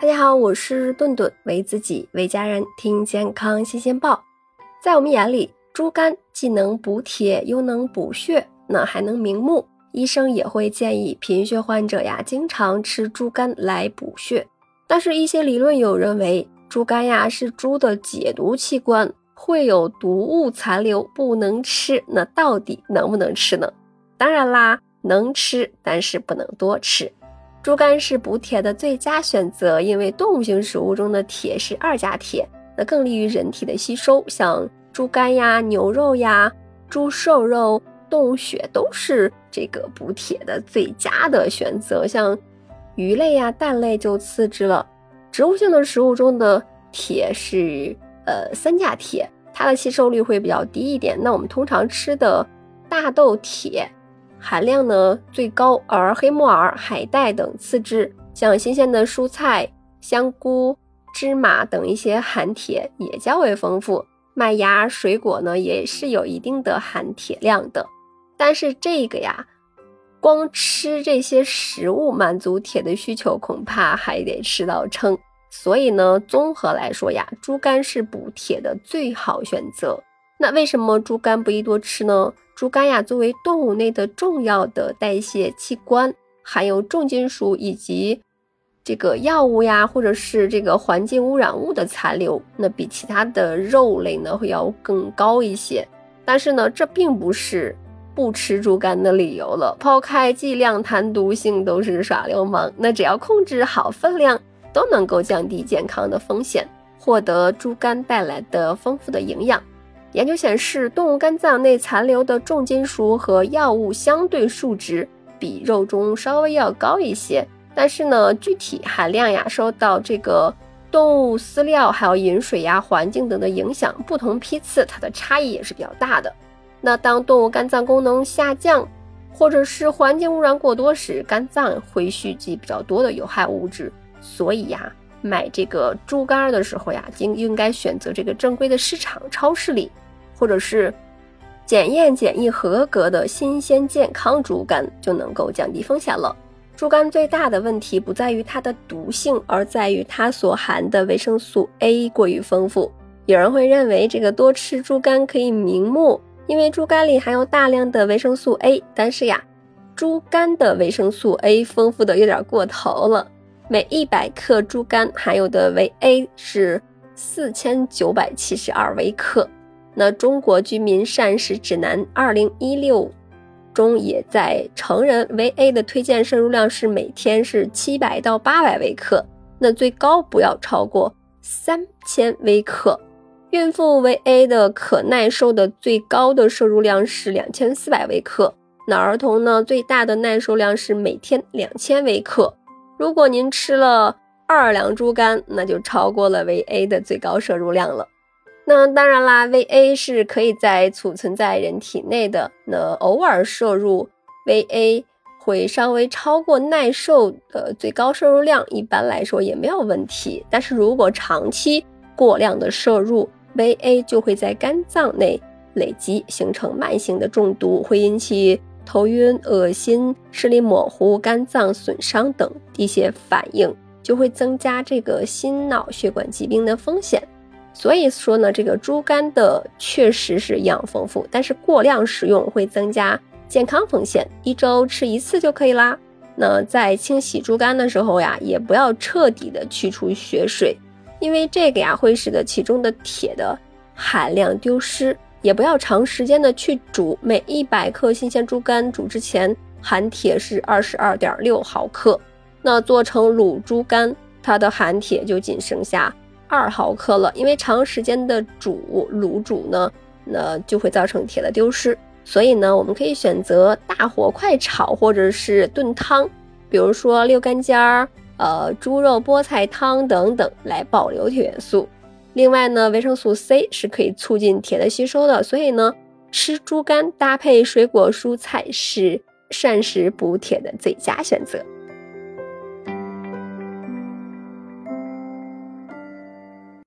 大家好，我是顿顿，为自己为家人听健康新鲜报。在我们眼里，猪肝既能补铁，又能补血，那还能明目。医生也会建议贫血患者呀，经常吃猪肝来补血。但是，一些理论有认为，猪肝呀是猪的解毒器官，会有毒物残留，不能吃。那到底能不能吃呢？当然啦，能吃，但是不能多吃。猪肝是补铁的最佳选择，因为动物性食物中的铁是二价铁，那更利于人体的吸收。像猪肝呀、牛肉呀、猪瘦肉、动物血都是这个补铁的最佳的选择。像鱼类呀、蛋类就次之了。植物性的食物中的铁是呃三价铁，它的吸收率会比较低一点。那我们通常吃的大豆铁。含量呢最高，而黑木耳、海带等次之。像新鲜的蔬菜、香菇、芝麻等一些含铁也较为丰富。麦芽、水果呢也是有一定的含铁量的。但是这个呀，光吃这些食物满足铁的需求，恐怕还得吃到撑。所以呢，综合来说呀，猪肝是补铁的最好选择。那为什么猪肝不宜多吃呢？猪肝呀，作为动物内的重要的代谢器官，含有重金属以及这个药物呀，或者是这个环境污染物的残留，那比其他的肉类呢会要更高一些。但是呢，这并不是不吃猪肝的理由了。抛开剂量谈毒性都是耍流氓，那只要控制好分量，都能够降低健康的风险，获得猪肝带来的丰富的营养。研究显示，动物肝脏内残留的重金属和药物相对数值比肉中稍微要高一些，但是呢，具体含量呀，受到这个动物饲料、还有饮水呀、环境等的影响，不同批次它的差异也是比较大的。那当动物肝脏功能下降，或者是环境污染过多时，肝脏会蓄积比较多的有害物质，所以呀。买这个猪肝的时候呀，应应该选择这个正规的市场超市里，或者是检验检疫合格的新鲜健康猪肝，就能够降低风险了。猪肝最大的问题不在于它的毒性，而在于它所含的维生素 A 过于丰富。有人会认为这个多吃猪肝可以明目，因为猪肝里含有大量的维生素 A。但是呀，猪肝的维生素 A 丰富的有点过头了。每一百克猪肝含有的维 A 是四千九百七十二微克。那中国居民膳食指南二零一六中也在成人维 A 的推荐摄入量是每天是七百到八百微克，那最高不要超过三千微克。孕妇维 A 的可耐受的最高的摄入量是两千四百微克。那儿童呢，最大的耐受量是每天两千微克。如果您吃了二两猪肝，那就超过了维 A 的最高摄入量了。那当然啦，维 A 是可以在储存在人体内的。那偶尔摄入维 A 会稍微超过耐受的最高摄入量，一般来说也没有问题。但是如果长期过量的摄入维 A，就会在肝脏内累积，形成慢性的中毒，会引起。头晕、恶心、视力模糊、肝脏损伤等一些反应，就会增加这个心脑血管疾病的风险。所以说呢，这个猪肝的确实是营养丰富，但是过量食用会增加健康风险。一周吃一次就可以啦。那在清洗猪肝的时候呀，也不要彻底的去除血水，因为这个呀会使得其中的铁的含量丢失。也不要长时间的去煮，每一百克新鲜猪肝煮之前含铁是二十二点六毫克。那做成卤猪肝，它的含铁就仅剩下二毫克了。因为长时间的煮卤煮呢，那就会造成铁的丢失。所以呢，我们可以选择大火快炒或者是炖汤，比如说六干尖儿、呃猪肉菠菜汤等等，来保留铁元素。另外呢，维生素 C 是可以促进铁的吸收的，所以呢，吃猪肝搭配水果蔬菜是膳食补铁的最佳选择。